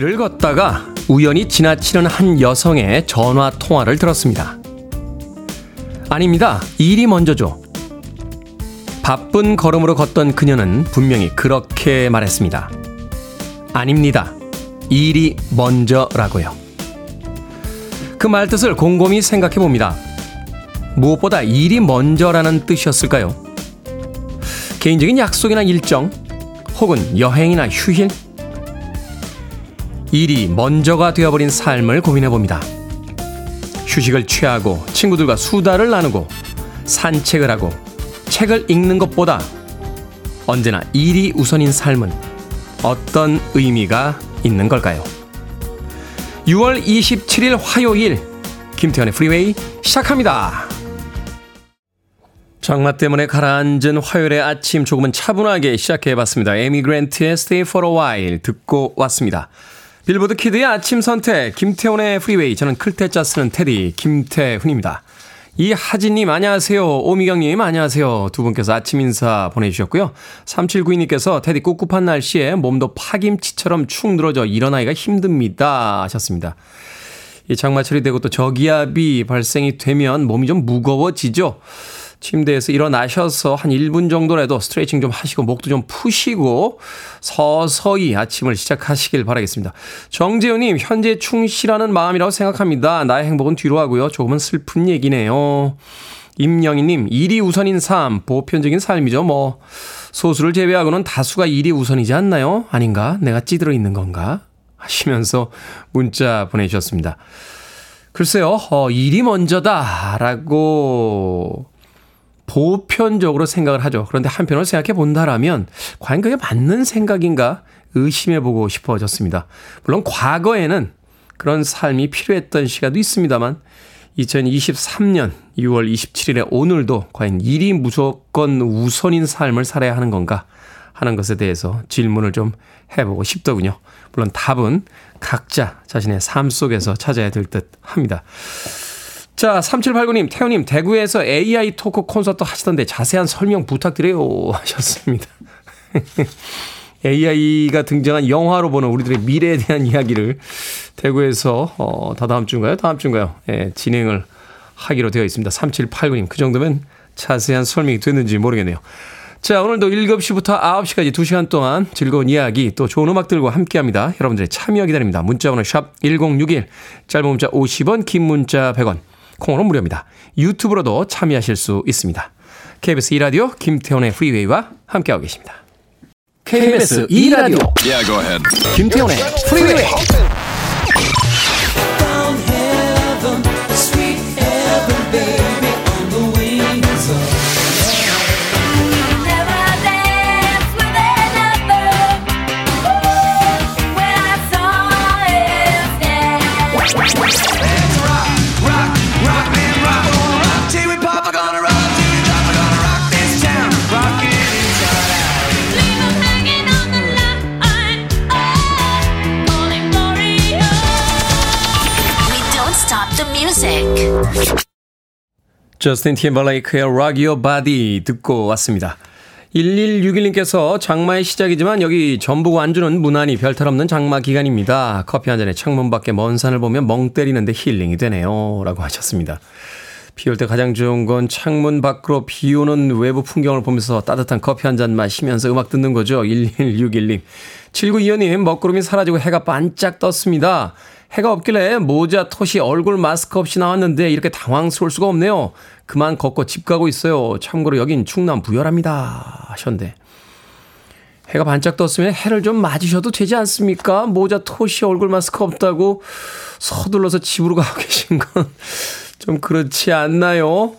길을 걷다가 우연히 지나치는 한 여성의 전화 통화를 들었습니다. 아닙니다. 일이 먼저죠. 바쁜 걸음으로 걷던 그녀는 분명히 그렇게 말했습니다. 아닙니다. 일이 먼저라고요. 그 말뜻을 곰곰이 생각해 봅니다. 무엇보다 일이 먼저라는 뜻이었을까요? 개인적인 약속이나 일정, 혹은 여행이나 휴일? 일이 먼저가 되어버린 삶을 고민해 봅니다. 휴식을 취하고 친구들과 수다를 나누고 산책을 하고 책을 읽는 것보다 언제나 일이 우선인 삶은 어떤 의미가 있는 걸까요? 6월 27일 화요일 김태현의 프리웨이 시작합니다. 장마 때문에 가라앉은 화요일의 아침 조금은 차분하게 시작해봤습니다. 에미 그랜트의 Stay for a While 듣고 왔습니다. 빌보드 키드의 아침 선택 김태훈의 프리웨이 저는 클 태 자 쓰는 테디 김태훈입니다. 이하진님 안녕하세요. 오미경님 안녕하세요. 두 분께서 아침 인사 보내주셨고요. 3792님께서 테디 꿉꿉한 날씨에 몸도 파김치처럼 축 늘어져 일어나기가 힘듭니다 하셨습니다. 이 장마철이 되고 또 저기압이 발생이 되면 몸이 좀 무거워지죠. 침대에서 일어나셔서 한 1분 정도라도 스트레칭 좀 하시고 목도 좀 푸시고 서서히 아침을 시작하시길 바라겠습니다. 정재훈님, 현재 충실하는 마음이라고 생각합니다. 나의 행복은 뒤로 하고요. 조금은 슬픈 얘기네요. 임영희님, 일이 우선인 삶, 보편적인 삶이죠. 뭐, 소수를 제외하고는 다수가 일이 우선이지 않나요? 아닌가? 내가 찌들어 있는 건가? 하시면서 문자 보내주셨습니다. 글쎄요, 어, 일이 먼저다라고 보편적으로 생각을 하죠. 그런데 한편으로 생각해 본다라면 과연 그게 맞는 생각인가 의심해 보고 싶어졌습니다. 물론 과거에는 그런 삶이 필요했던 시간도 있습니다만 2023년 6월 27일에 오늘도 과연 일이 무조건 우선인 삶을 살아야 하는 건가 하는 것에 대해서 질문을 좀 해보고 싶더군요. 물론 답은 각자 자신의 삶 속에서 찾아야 될 듯 합니다. 자, 3789님, 태우님, 대구에서 AI 토크 콘서트 하시던데 자세한 설명 부탁드려요. 하셨습니다. AI가 등장한 영화로 보는 우리들의 미래에 대한 이야기를 대구에서, 어, 다 다음 주인가요? 다음 주인가요? 예, 진행을 하기로 되어 있습니다. 3789님, 그 정도면 자세한 설명이 됐는지 모르겠네요. 자, 오늘도 7시부터 9시까지 2시간 동안 즐거운 이야기 또 좋은 음악들과 함께 합니다. 여러분들의 참여 기다립니다. 문자 번호 샵 1061, 짧은 문자 50원, 긴 문자 100원. 콩으로 무료입니다. 유튜브로도 참여하실 수 있습니다. KBS 2라디오 김태훈의 프리웨이와 함께하고 계십니다. KBS 2라디오 yeah, 김태훈의 프리웨이 저스틴 팀벌레이크의 Rock Your Body 듣고 왔습니다. 1161님께서 장마의 시작이지만 여기 전북 완주는 무난히 별탈 없는 장마 기간입니다. 커피 한 잔에 창문 밖에 먼 산을 보면 멍 때리는데 힐링이 되네요. 라고 하셨습니다. 비 올 때 가장 좋은 건 창문 밖으로 비 오는 외부 풍경을 보면서 따뜻한 커피 한 잔 마시면서 음악 듣는 거죠. 1161님. 7925님, 먹구름이 사라지고 해가 반짝 떴습니다. 해가 없길래 모자, 토시, 얼굴 마스크 없이 나왔는데 이렇게 당황스러울 수가 없네요. 그만 걷고 집 가고 있어요. 참고로 여긴 충남 부여랍니다. 하셨는데. 해가 반짝 떴으면 해를 좀 맞으셔도 되지 않습니까? 모자, 토시, 얼굴 마스크 없다고 서둘러서 집으로 가고 계신 건 좀 그렇지 않나요?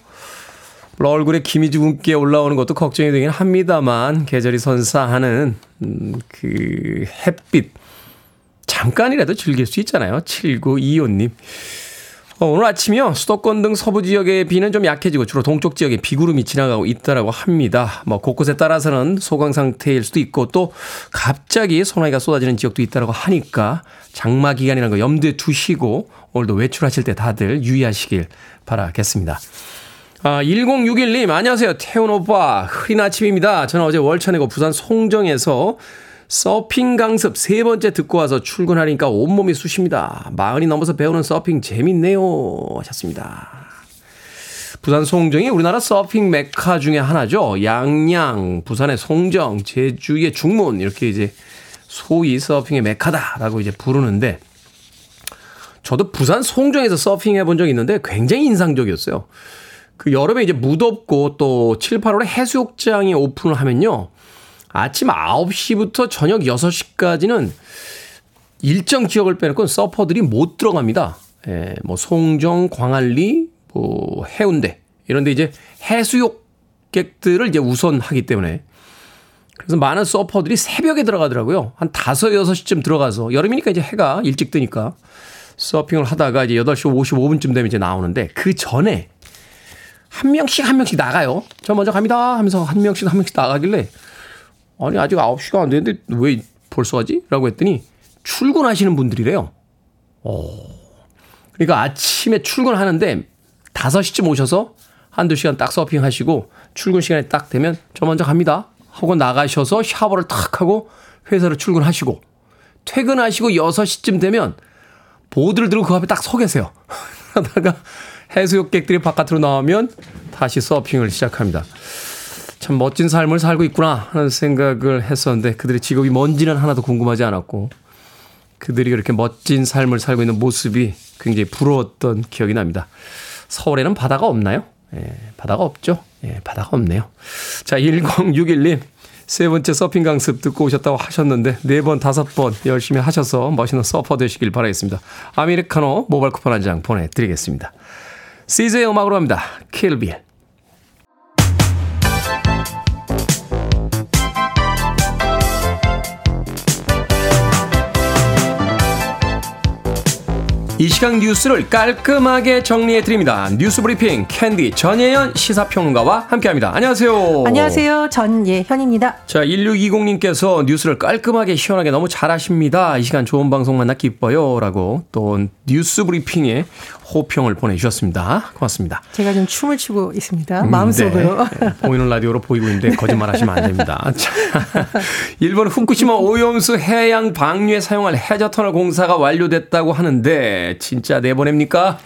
얼굴에 기미 주근깨 올라오는 것도 걱정이 되긴 합니다만 계절이 선사하는 음, 그 햇빛 잠깐이라도 즐길 수 있잖아요. 7925님. 어, 오늘 아침이요. 수도권 등 서부 지역의 비는 좀 약해지고 주로 동쪽 지역에 비구름이 지나가고 있다라고 합니다. 뭐 곳곳에 따라서는 소강 상태일 수도 있고 또 갑자기 소나기가 쏟아지는 지역도 있다라고 하니까 장마 기간이라는 거 염두에 두시고 오늘도 외출하실 때 다들 유의하시길 바라겠습니다. 아, 1061님, 안녕하세요. 태훈 오빠. 흐린 아침입니다. 저는 어제 월천이고 부산 송정에서 서핑 강습 세 번째 듣고 와서 출근하니까 온몸이 쑤십니다. 마흔이 넘어서 배우는 서핑 재밌네요. 하셨습니다. 부산 송정이 우리나라 서핑 메카 중에 하나죠. 양양, 부산의 송정, 제주의 중문 이렇게 이제 소위 서핑의 메카다라고 이제 부르는데 저도 부산 송정에서 서핑 해 본 적이 있는데 굉장히 인상적이었어요. 그 여름에 이제 무덥고 또 7, 8월에 해수욕장이 오픈을 하면요. 아침 9시부터 저녁 6시까지는 일정 지역을 빼놓고 서퍼들이 못 들어갑니다. 예, 뭐 송정, 광안리, 뭐 해운대 이런데 이제 해수욕객들을 이제 우선하기 때문에 그래서 많은 서퍼들이 새벽에 들어가더라고요. 한 5, 6시쯤 들어가서 여름이니까 이제 해가 일찍 뜨니까 서핑을 하다가 이제 8시 55분쯤 되면 이제 나오는데 그 전에 한 명씩 한 명씩 나가요. 저 먼저 갑니다 하면서 한 명씩 한 명씩 나가길래 아니 아직 9시가 안 됐는데 왜 벌써 가지? 라고 했더니 출근하시는 분들이래요. 어. 그러니까 아침에 출근하는데 5시쯤 오셔서 한두 시간 딱 서핑 하시고 출근 시간에 딱 되면 저 먼저 갑니다. 하고 나가셔서 샤워를 탁 하고 회사를 출근하시고 퇴근하시고 6시쯤 되면 보드를 들고 그 앞에 딱 서 계세요. 하다가 해수욕객들이 바깥으로 나오면 다시 서핑을 시작합니다. 참 멋진 삶을 살고 있구나 하는 생각을 했었는데 그들의 직업이 뭔지는 하나도 궁금하지 않았고 그들이 그렇게 멋진 삶을 살고 있는 모습이 굉장히 부러웠던 기억이 납니다. 서울에는 바다가 없나요? 예, 바다가 없죠. 예, 바다가 없네요. 자, 1061님. 세 번째 서핑 강습 듣고 오셨다고 하셨는데 네 번, 다섯 번 열심히 하셔서 멋있는 서퍼 되시길 바라겠습니다. 아메리카노 모바일 쿠폰 한 장 보내드리겠습니다. 시즈의 음악으로 합니다. 킬빌. 이 시간 뉴스를 깔끔하게 정리해 드립니다. 뉴스 브리핑 캔디 전예현 시사평론가와 함께합니다. 안녕하세요. 안녕하세요. 전예현입니다. 자, 1620님께서 뉴스를 깔끔하게 시원하게 너무 잘하십니다. 이 시간 좋은 방송 만나 기뻐요라고 또 뉴스 브리핑에 호평을 보내주셨습니다. 고맙습니다. 제가 좀 춤을 추고 있습니다. 음, 마음속으로. 네. 보이는 라디오로 보이고 있는데 거짓말 하시면 안 됩니다. 자, 일본 후쿠시마 오염수 해양 방류에 사용할 해저터널 공사가 완료됐다고 하는데 진짜 내보냅니까?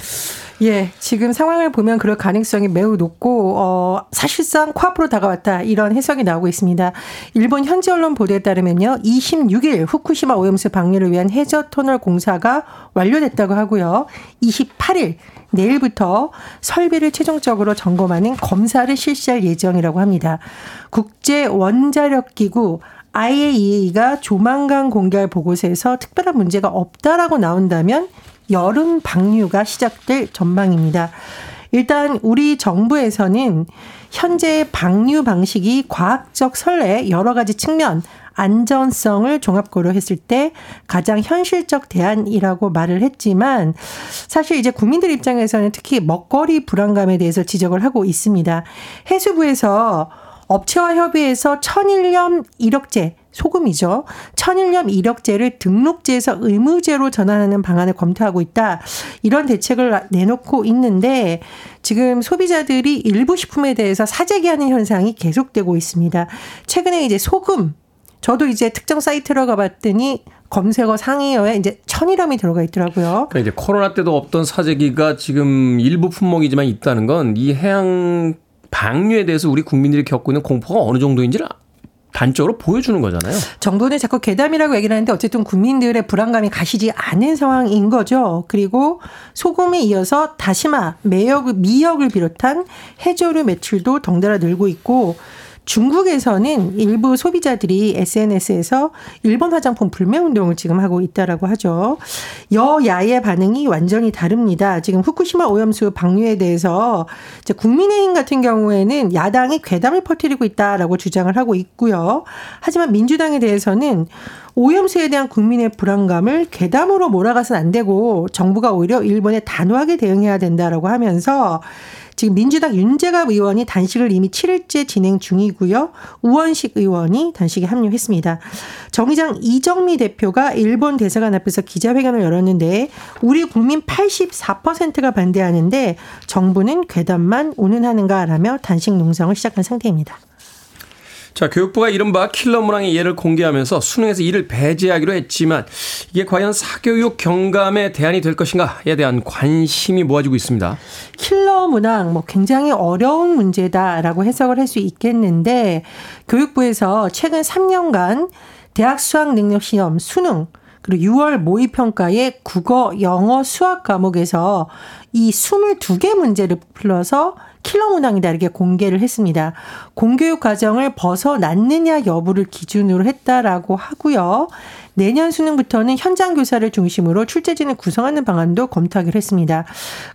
예, 지금 상황을 보면 그럴 가능성이 매우 높고 어 사실상 코앞으로 다가왔다 이런 해석이 나오고 있습니다. 일본 현지 언론 보도에 따르면요. 26일 후쿠시마 오염수 방류를 위한 해저 터널 공사가 완료됐다고 하고요. 28일 내일부터 설비를 최종적으로 점검하는 검사를 실시할 예정이라고 합니다. 국제 원자력 기구 IAEA가 조만간 공개할 보고서에서 특별한 문제가 없다라고 나온다면 여름 방류가 시작될 전망입니다. 일단 우리 정부에서는 현재 방류 방식이 과학적 설레 여러 가지 측면 안전성을 종합 고려했을 때 가장 현실적 대안이라고 말을 했지만 사실 이제 국민들 입장에서는 특히 먹거리 불안감에 대해서 지적을 하고 있습니다. 해수부에서 업체와 협의해서 천일염 1억제 소금이죠. 천일염 이력제를 등록제에서 의무제로 전환하는 방안을 검토하고 있다. 이런 대책을 내놓고 있는데 지금 소비자들이 일부 식품에 대해서 사재기하는 현상이 계속되고 있습니다. 최근에 이제 소금 저도 이제 특정 사이트로 가봤더니 검색어 상위어에 이제 천일염이 들어가 있더라고요. 그러니까 이제 코로나 때도 없던 사재기가 지금 일부 품목이지만 있다는 건 이 해양 방류에 대해서 우리 국민들이 겪고 있는 공포가 어느 정도인지를 단적으로 보여주는 거잖아요. 정부는 자꾸 괴담이라고 얘기를 하는데 어쨌든 국민들의 불안감이 가시지 않은 상황인 거죠. 그리고 소금에 이어서 다시마, 매역, 미역을 비롯한 해조류 매출도 덩달아 늘고 있고 중국에서는 일부 소비자들이 SNS에서 일본 화장품 불매 운동을 지금 하고 있다라고 하죠. 여야의 반응이 완전히 다릅니다. 지금 후쿠시마 오염수 방류에 대해서 국민의힘 같은 경우에는 야당이 괴담을 퍼뜨리고 있다라고 주장을 하고 있고요. 하지만 민주당에 대해서는 오염수에 대한 국민의 불안감을 괴담으로 몰아가선 안 되고 정부가 오히려 일본에 단호하게 대응해야 된다라고 하면서 지금 민주당 윤재갑 의원이 단식을 이미 7일째 진행 중이고요. 우원식 의원이 단식에 합류했습니다. 정의장 이정미 대표가 일본 대사관 앞에서 기자회견을 열었는데 우리 국민 84%가 반대하는데 정부는 괴담만 운운하는가라며 단식 농성을 시작한 상태입니다. 자, 교육부가 이른바 킬러 문항의 예를 공개하면서 수능에서 이를 배제하기로 했지만 이게 과연 사교육 경감의 대안이 될 것인가에 대한 관심이 모아지고 있습니다. 킬러 문항 뭐 굉장히 어려운 문제다라고 해석을 할 수 있겠는데 교육부에서 최근 3년간 대학 수학 능력 시험 수능 그리고 6월 모의평가의 국어, 영어, 수학 과목에서 이 22개 문제를 풀어서 킬러 문항이다 이렇게 공개를 했습니다. 공교육 과정을 벗어났느냐 여부를 기준으로 했다라고 하고요. 내년 수능부터는 현장 교사를 중심으로 출제진을 구성하는 방안도 검토하기로 했습니다.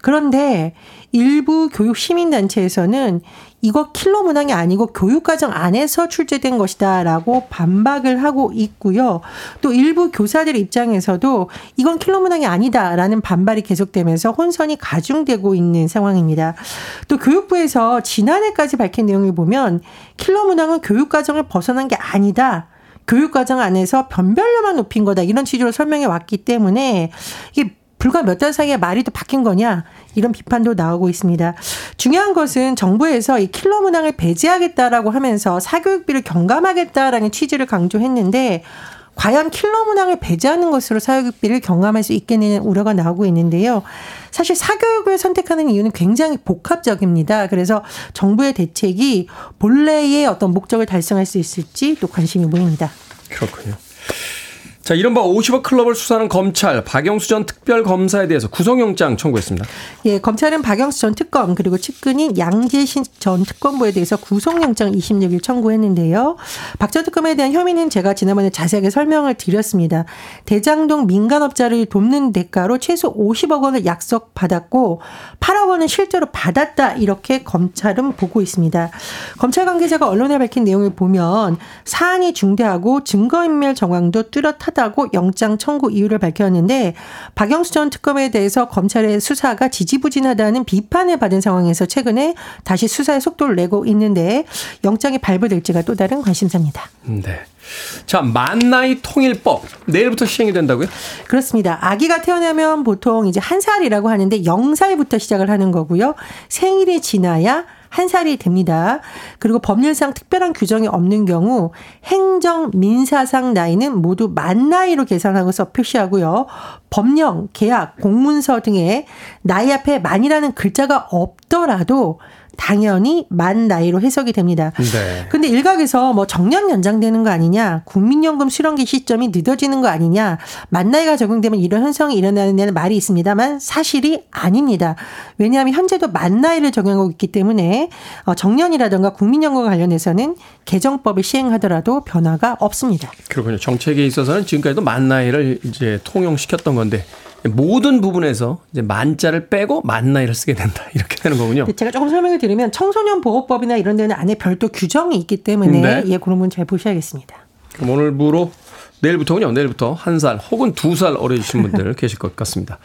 그런데 일부 교육 시민단체에서는 이거 킬러 문항이 아니고 교육과정 안에서 출제된 것이다라고 반박을 하고 있고요. 또 일부 교사들 입장에서도 이건 킬러 문항이 아니다라는 반발이 계속되면서 혼선이 가중되고 있는 상황입니다. 또 교육부에서 지난해까지 밝힌 내용을 보면 킬러 문항은 교육과정을 벗어난 게 아니다. 교육과정 안에서 변별력만 높인 거다. 이런 취지로 설명해 왔기 때문에 이게 불과 몇 달 사이에 말이 또 바뀐 거냐 이런 비판도 나오고 있습니다. 중요한 것은 정부에서 이 킬러 문항을 배제하겠다라고 하면서 사교육비를 경감하겠다라는 취지를 강조했는데 과연 킬러 문항을 배제하는 것으로 사교육비를 경감할 수 있겠느냐는 우려가 나오고 있는데요. 사실 사교육을 선택하는 이유는 굉장히 복합적입니다. 그래서 정부의 대책이 본래의 어떤 목적을 달성할 수 있을지 또 관심이 모입니다. 그렇군요. 자, 이른바 50억 클럽을 수사하는 검찰 박영수 전 특별검사에 대해서 구속영장 청구했습니다. 예, 검찰은 박영수 전 특검 그리고 측근인 양재신 전 특검부에 대해서 구속영장 26일 청구했는데요. 박 전 특검에 대한 혐의는 제가 지난번에 자세하게 설명을 드렸습니다. 대장동 민간업자를 돕는 대가로 최소 50억 원을 약속받았고 8억 원은 실제로 받았다 이렇게 검찰은 보고 있습니다. 검찰 관계자가 언론에 밝힌 내용을 보면 사안이 중대하고 증거인멸 정황도 뚜렷하다 하다고 영장 청구 이유를 밝혔는데 박영수 전 특검에 대해서 검찰의 수사가 지지부진하다는 비판을 받은 상황에서 최근에 다시 수사의 속도를 내고 있는데 영장이 발부될지가 또 다른 관심사입니다. 네. 자, 만나이 통일법 내일부터 시행이 된다고요? 그렇습니다. 아기가 태어나면 보통 이제 한 살이라고 하는데 0살부터 시작을 하는 거고요. 생일이 지나야 한 살이 됩니다. 그리고 법률상 특별한 규정이 없는 경우 행정, 민사상 나이는 모두 만 나이로 계산하고서 표시하고요. 법령, 계약, 공문서 등에 나이 앞에 만이라는 글자가 없더라도 당연히 만 나이로 해석이 됩니다. 네. 근데 일각에서 뭐 정년 연장되는 거 아니냐, 국민연금 수령기 시점이 늦어지는 거 아니냐, 만 나이가 적용되면 이런 현상이 일어나는 말이 있습니다만 사실이 아닙니다. 왜냐하면 현재도 만 나이를 적용하고 있기 때문에 어, 정년이라든가 국민연금과 관련해서는 개정법을 시행하더라도 변화가 없습니다. 그렇군요. 정책에 있어서는 지금까지도 만 나이를 이제 통용시켰던 건데 모든 부분에서 이제 만자를 빼고 만 나이를 쓰게 된다 이렇게 되는 거군요. 제가 조금 설명을 드리면 청소년 보호법이나 이런 데는 안에 별도 규정이 있기 때문에 네. 예 그런 분 잘 보셔야겠습니다. 그럼 오늘부로 내일부터군요. 내일부터 한 살 혹은 두 살 어려지신 분들 계실 것 같습니다.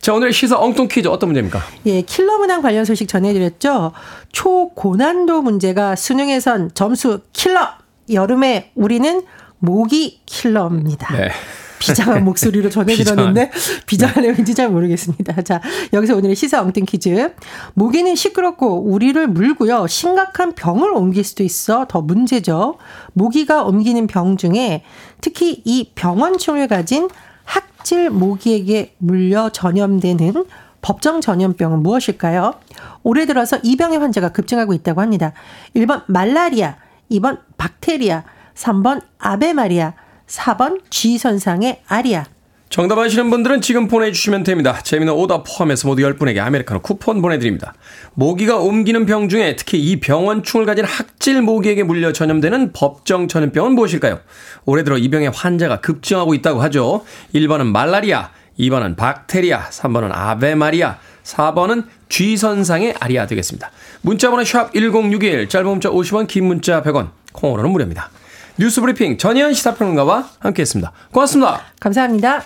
자, 오늘의 시사 엉뚱 퀴즈 어떤 문제입니까? 예, 킬러 문항 관련 소식 전해드렸죠. 초고난도 문제가 수능에선 점수 킬러. 여름에 우리는 모기 킬러입니다. 네. 비장한 목소리로 전해드렸는데 비장한 내용인지 잘 모르겠습니다. 자, 여기서 오늘의 시사 엉뚱 퀴즈. 모기는 시끄럽고 우리를 물고요. 심각한 병을 옮길 수도 있어 더 문제죠. 모기가 옮기는 병 중에 특히 이 병원충을 가진 학질 모기에게 물려 전염되는 법정 전염병은 무엇일까요? 올해 들어서 이 병의 환자가 급증하고 있다고 합니다. 1번 말라리아, 2번 박테리아, 3번 아베마리아, 4번 G선상의 아리아. 정답 아시는 분들은 지금 보내주시면 됩니다. 재미는 오답 포함해서 모두 10분에게 아메리카노 쿠폰 보내드립니다. 모기가 옮기는 병 중에 특히 이 병원충을 가진 학질 모기에게 물려 전염되는 법정 전염병은 무엇일까요? 올해 들어 이 병의 환자가 급증하고 있다고 하죠. 1번은 말라리아, 2번은 박테리아, 3번은 아베마리아, 4번은 G선상의 아리아 되겠습니다. 문자번호 샵 1061, 짧은 문자 50원, 긴 문자 100원, 콩으로는 무료입니다. 뉴스 브리핑 전예현 시사평론가와 함께했습니다. 고맙습니다. 감사합니다.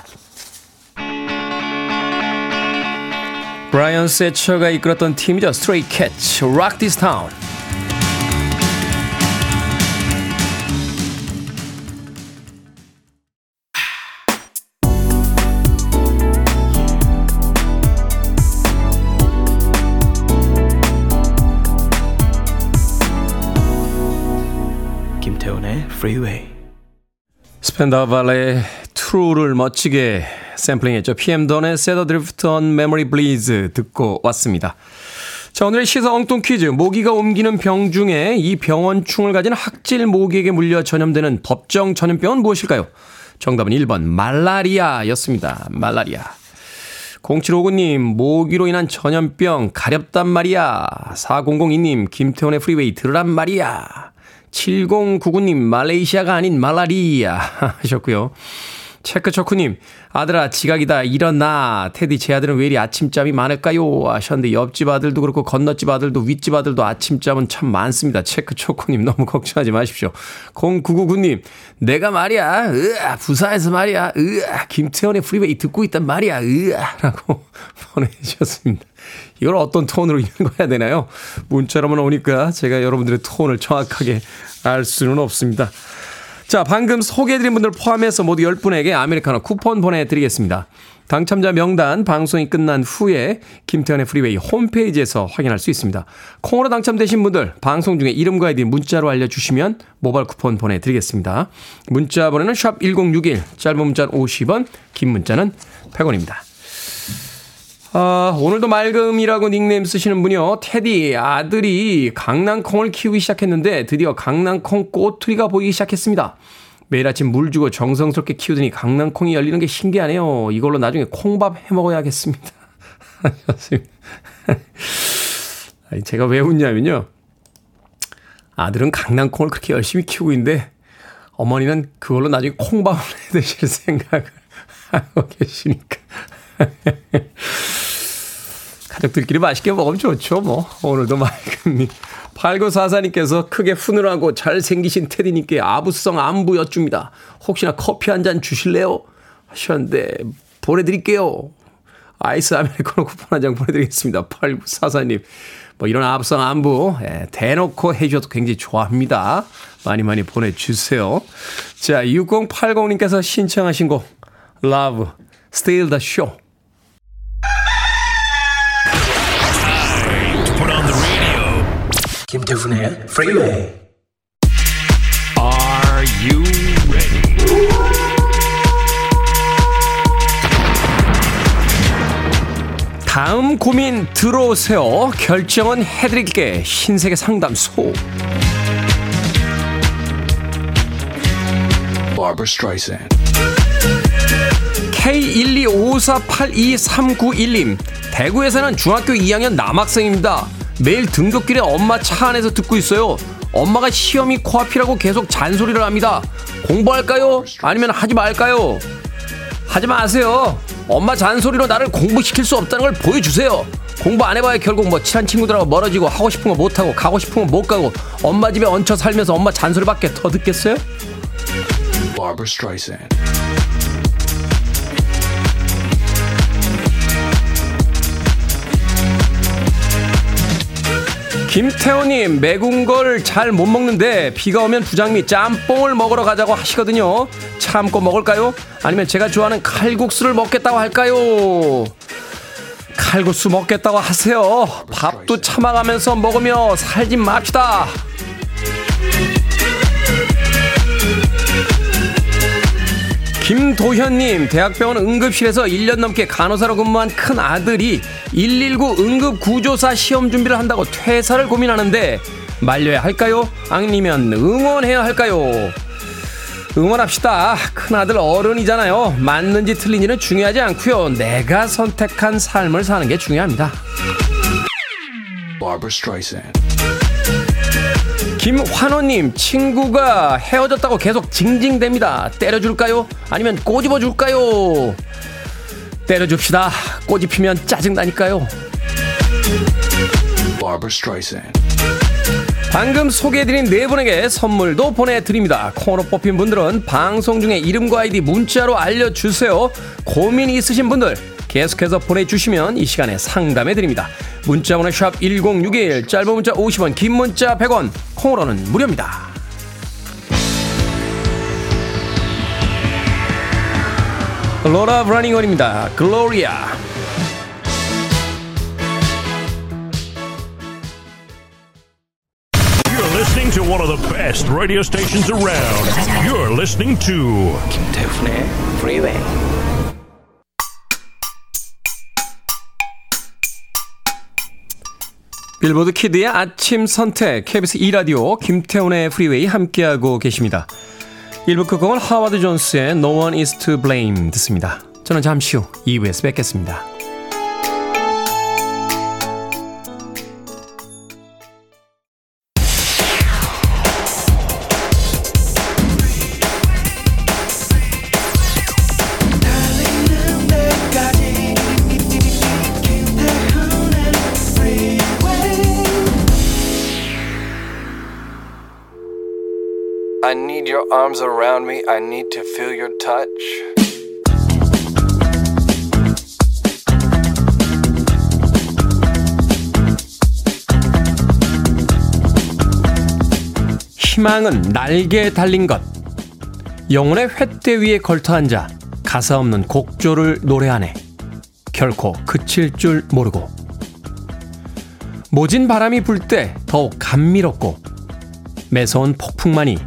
브라이언 세처가 이끌었던 팀이죠. 스트레이 캣츠, Rock This Town. 김태훈의 Freeway. 스펜더 발레의 트루를 멋지게 샘플링했죠. PM 던의 Set Adrift on Memory Bleeds 듣고 왔습니다. 자, 오늘의 시사 엉뚱 퀴즈. 모기가 옮기는 병 중에 이 병원충을 가진 학질 모기에게 물려 전염되는 법정 전염병은 무엇일까요? 정답은 1번 말라리아였습니다. 말라리아. 0759님, 모기로 인한 전염병 가렵단 말이야. 4002님, 김태훈의 프리웨이 들으란 말이야. 7099님, 말레이시아가 아닌 말라리아 하셨고요. 체크초크님, 아들아, 지각이다. 일어나. 테디, 제 아들은 왜 이리 아침잠이 많을까요? 하셨는데, 옆집 아들도 그렇고, 건너집 아들도, 윗집 아들도 아침잠은 참 많습니다. 체크초크님, 너무 걱정하지 마십시오. 0999님, 내가 말이야. 으아, 부산에서 말이야. 으아, 김태훈의 프리웨이 듣고 있단 말이야. 으아, 라고 보내주셨습니다. 이걸 어떤 톤으로 읽어야 되나요? 문자로만 오니까 제가 여러분들의 톤을 정확하게 알 수는 없습니다. 자, 방금 소개해드린 분들 포함해서 모두 10분에게 아메리카노 쿠폰 보내드리겠습니다. 당첨자 명단 방송이 끝난 후에 김태훈의 Freeway 홈페이지에서 확인할 수 있습니다. 콩으로 당첨되신 분들 방송 중에 이름과 아이디 문자로 알려주시면 모바일 쿠폰 보내드리겠습니다. 문자 번호는 샵 1061, 짧은 문자는 50원, 긴 문자는 100원입니다. 아, 오늘도 맑음이라고 닉네임 쓰시는 분이요. 테디, 아들이 강낭콩을 키우기 시작했는데 드디어 강낭콩 꼬투리가 보이기 시작했습니다. 매일 아침 물 주고 정성스럽게 키우더니 강낭콩이 열리는 게 신기하네요. 이걸로 나중에 콩밥 해 먹어야겠습니다. 제가 왜 웃냐면요. 아들은 강낭콩을 그렇게 열심히 키우고 있는데 어머니는 그걸로 나중에 콩밥을 해 드실 생각을 하고 계시니까. 가족들끼리 맛있게 먹으면 좋죠, 뭐. 오늘도 맑음님. 8944님께서 크게 훈훈하고 잘생기신 테디님께 아부성 안부 여쭙니다. 혹시나 커피 한 잔 주실래요? 하셨는데, 보내드릴게요. 아이스 아메리카노 쿠폰 한 장 보내드리겠습니다. 8944님. 뭐 이런 아부성 안부, 예, 대놓고 해주셔도 굉장히 좋아합니다. 많이 많이 보내주세요. 자, 6080님께서 신청하신 곡, Love, Still the Show. 김태훈의 프리웨이 Are you ready? 다음 고민 들어오세요. 결정은 해드릴게. 흰색의 상담소. K125482391님. 대구에서는 중학교 2학년 남학생입니다. 매일 등굣길에 엄마 차 안에서 듣고 있어요. 엄마가 시험이 코앞이라고 계속 잔소리를 합니다. 공부할까요? 아니면 하지 말까요? 하지 마세요. 엄마 잔소리로 나를 공부시킬 수 없다는 걸 보여주세요. 공부 안 해봐야 결국 뭐 친한 친구들하고 멀어지고 하고 싶은 거 못하고 가고 싶은 거 못 가고 엄마 집에 얹혀 살면서 엄마 잔소리밖에 더 듣겠어요? 김태호님 매군 걸 잘 못 먹는데 비가 오면 부장미 짬뽕을 먹으러 가자고 하시거든요. 참고 먹을까요? 아니면 제가 좋아하는 칼국수를 먹겠다고 할까요? 칼국수 먹겠다고 하세요. 밥도 참아가면서 먹으며 살지 맙시다. 김도현님, 대학병원 응급실에서 1년 넘게 간호사로 근무한 큰 아들이 119 응급구조사 시험 준비를 한다고 퇴사를 고민하는데 말려야 할까요? 아니면 응원해야 할까요? 응원합시다. 큰아들 어른이잖아요. 맞는지 틀린지는 중요하지 않고요. 내가 선택한 삶을 사는 게 중요합니다. 김환호님, 친구가 헤어졌다고 계속 징징댑니다. 때려줄까요? 아니면 꼬집어줄까요? 때려줍시다. 꼬집히면 짜증 나니까요. 방금 소개해드린 네 분에게 선물도 보내드립니다. 코너 뽑힌 분들은 방송 중에 이름과 아이디 문자로 알려주세요. 고민이 있으신 분들 계속해서 보내주시면 이 시간에 상담해드립니다. 문자번호 샵 1061, 짧은 문자 50원, 긴 문자 100원, 콩으로는 무료입니다. 로라 브래니건입니다. Gloria. Best radio stations around. You're listening to 김태훈의 Freeway. 빌보드 키드의 아침 선택 KBS 2라디오 김태훈의 Freeway 함께하고 계십니다. 1부 끝곡은 하와드 존스의 No One Is To Blame 듣습니다. 저는 잠시 후 2부에서 뵙겠습니다. Arms around me. I need to feel your touch. 희망은 날개에 달린 것. 영혼의 횃대 위에 걸터 앉아 가사 없는 곡조를 노래하네. 결코 그칠 줄 모르고. 모진 바람이 불 때 더욱 감미롭고 매서운 폭풍만이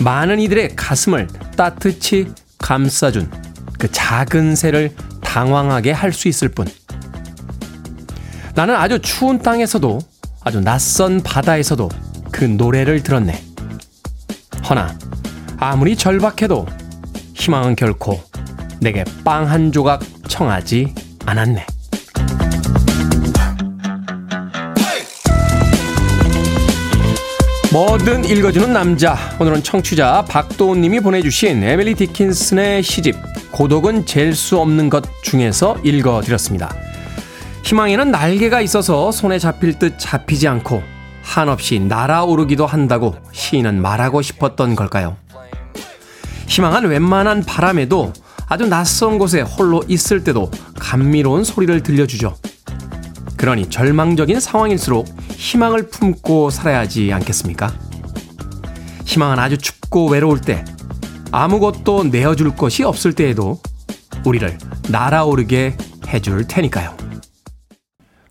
많은 이들의 가슴을 따뜻이 감싸준 그 작은 새를 당황하게 할 수 있을 뿐. 나는 아주 추운 땅에서도 아주 낯선 바다에서도 그 노래를 들었네. 허나 아무리 절박해도 희망은 결코 내게 빵 한 조각 청하지 않았네. 뭐든 읽어주는 남자. 오늘은 청취자 박도훈 님이 보내주신 에밀리 디킨슨의 시집 고독은 잴 수 없는 것 중에서 읽어드렸습니다. 희망에는 날개가 있어서 손에 잡힐 듯 잡히지 않고 한없이 날아오르기도 한다고 시인은 말하고 싶었던 걸까요? 희망은 웬만한 바람에도 아주 낯선 곳에 홀로 있을 때도 감미로운 소리를 들려주죠. 그러니 절망적인 상황일수록 희망을 품고 살아야지 않겠습니까? 희망은 아주 춥고 외로울 때, 아무것도 내어줄 것이 없을 때에도 우리를 날아오르게 해줄 테니까요.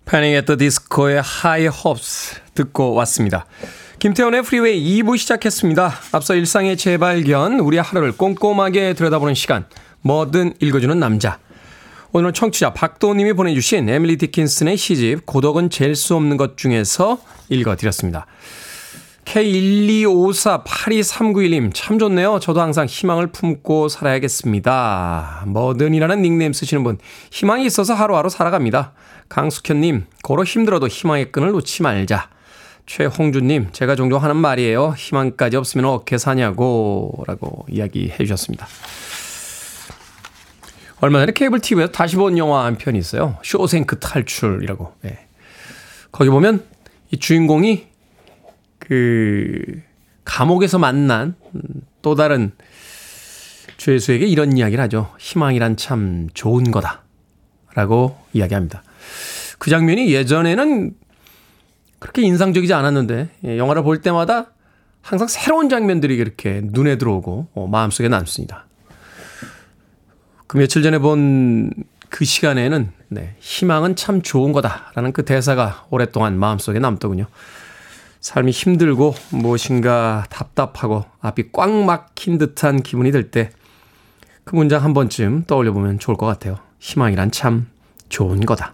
Panic! At The Disco의 High Hopes 듣고 왔습니다. 김태훈의 Freeway 2부 시작했습니다. 앞서 일상의 재발견, 우리 하루를 꼼꼼하게 들여다보는 시간, 뭐든 읽어주는 남자. 오늘 청취자 박도님이 보내주신 에밀리 디킨슨의 시집 고독은 잴 수 없는 것 중에서 읽어드렸습니다. K125482391님 참 좋네요. 저도 항상 희망을 품고 살아야겠습니다. 뭐든이라는 닉네임 쓰시는 분 희망이 있어서 하루하루 살아갑니다. 강숙현님 고로 힘들어도 희망의 끈을 놓지 말자. 최홍주님 제가 종종 하는 말이에요. 희망까지 없으면 어떻게 사냐고 라고 이야기해 주셨습니다. 얼마 전에 케이블 TV에서 다시 본 영화 한 편이 있어요. 쇼생크 탈출이라고. 네. 거기 보면 이 주인공이 그 감옥에서 만난 또 다른 죄수에게 이런 이야기를 하죠. 희망이란 참 좋은 거다. 라고 이야기합니다. 그 장면이 예전에는 그렇게 인상적이지 않았는데 예, 영화를 볼 때마다 항상 새로운 장면들이 이렇게 눈에 들어오고 어, 마음속에 남습니다. 그 며칠 전에 본 그 시간에는 네, 희망은 참 좋은 거다라는 그 대사가 오랫동안 마음속에 남더군요. 삶이 힘들고 무엇인가 답답하고 앞이 꽉 막힌 듯한 기분이 들 때 그 문장 한 번쯤 떠올려 보면 좋을 것 같아요. 희망이란 참 좋은 거다.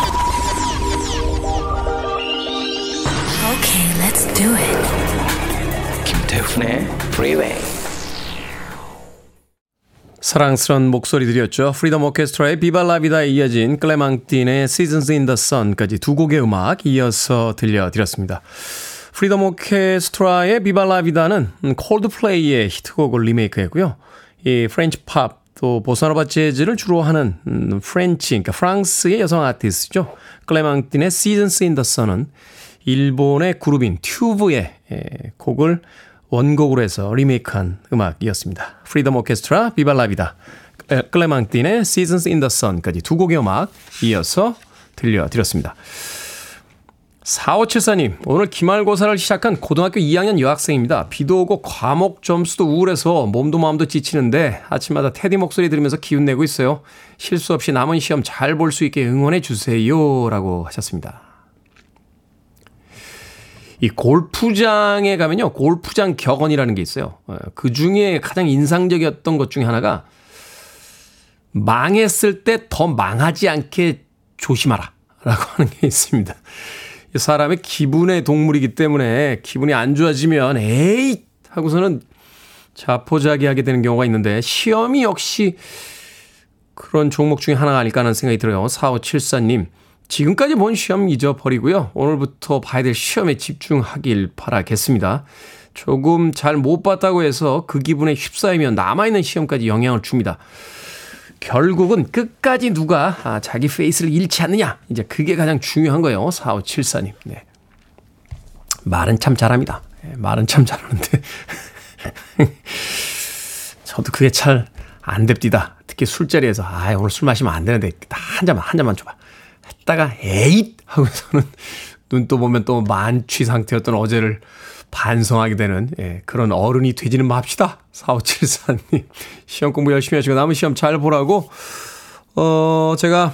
김태훈의 Freeway. 사랑스런 목소리들이었죠. 프리덤 오케스트라의 비발라비다에 이어진 클레망틴의 Seasons in the Sun까지 두 곡의 음악 이어서 들려드렸습니다. 프리덤 오케스트라의 비발라비다는 콜드플레이의 히트곡을 리메이크했고요. 이 French 팝 또 보사노바 재즈를 주로 하는 음, French, 그러니까 프랑스의 여성 아티스트죠. 클레망틴의 Seasons in the Sun은 일본의 그룹인 TUBE의 곡을 원곡으로 해서 리메이크한 음악이었습니다. Freedom Orchestra Viva la Vida 클레망틴의 Seasons in the Sun까지 두 곡의 음악 이어서 들려드렸습니다. 4574님, 오늘 기말고사를 시작한 고등학교 2학년 여학생입니다. 비도 오고 과목 점수도 우울해서 몸도 마음도 지치는데 아침마다 테디 목소리 들으면서 기운 내고 있어요. 실수 없이 남은 시험 잘 볼 수 있게 응원해 주세요. 라고 하셨습니다. 이 골프장에 가면요. 골프장 격언이라는 게 있어요. 어, 그 중에 가장 인상적이었던 것 중에 하나가 망했을 때 더 망하지 않게 조심하라. 라고 하는 게 있습니다. 사람의 기분의 동물이기 때문에 기분이 안 좋아지면 에이 하고서는 자포자기하게 되는 경우가 있는데 시험이 역시 그런 종목 중에 하나가 아닐까 하는 생각이 들어요. 4574님. 지금까지 본 시험 잊어버리고요. 오늘부터 봐야 될 시험에 집중하길 바라겠습니다. 조금 잘 못 봤다고 해서 그 기분에 휩싸이면 남아있는 시험까지 영향을 줍니다. 결국은 끝까지 누가 아, 자기 페이스를 잃지 않느냐. 이제 그게 가장 중요한 거예요. 4574님. 네. 말은 참 잘합니다. 네, 말은 참 잘하는데. 저도 그게 잘 안 됩디다. 특히 술자리에서, 아 오늘 술 마시면 안 되는데, 한 잔만, 한 잔만 줘봐. 했다가, 에잇! 하고서는 눈 또 보면 또 만취 상태였던 어제를 반성하게 되는 예, 그런 어른이 되지는 맙시다. 4574님. 시험 공부 열심히 하시고 남은 시험 잘 보라고 어 제가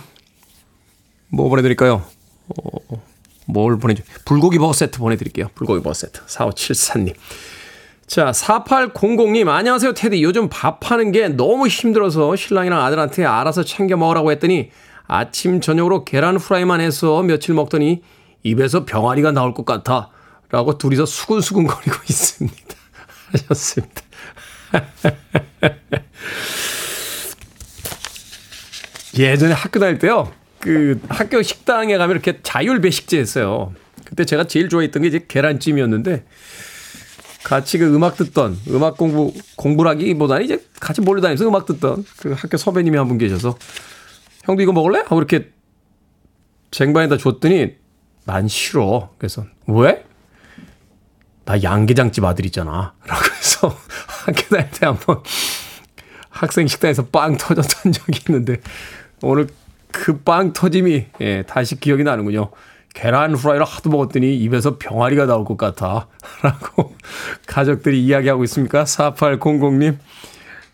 뭐 보내드릴까요? 어, 뭘 보내줘? 불고기 버거 세트 보내드릴게요. 불고기 버거 세트. 4574님. 자, 4800님, 안녕하세요, 테디. 요즘 밥하는 게 너무 힘들어서 신랑이랑 아들한테 알아서 챙겨 먹으라고 했더니 아침, 저녁으로 계란 후라이만 해서 며칠 먹더니 입에서 병아리가 나올 것 같아. 라고 둘이서 수근수근 거리고 있습니다. 하셨습니다. 예전에 학교 다닐 때요. 그 학교 식당에 가면 이렇게 자율 배식제 했어요. 그때 제가 제일 좋아했던 게 이제 계란찜이었는데 같이 그 음악 듣던 음악 공부 공부라기보다는 이제 같이 몰려 다니면서 음악 듣던 그 학교 선배님이 한 분 계셔서 형도 이거 먹을래? 하고 이렇게 쟁반에다 줬더니 난 싫어. 그래서 왜? 나 양계장집 아들이잖아. 라고 해서 학교 다닐 때 한번 학생 식당에서 빵 터졌던 적이 있는데 오늘 그 빵 터짐이 예, 다시 기억이 나는군요. 계란 후라이를 하도 먹었더니 입에서 병아리가 나올 것 같아. 라고 가족들이 이야기하고 있습니까? 4800님.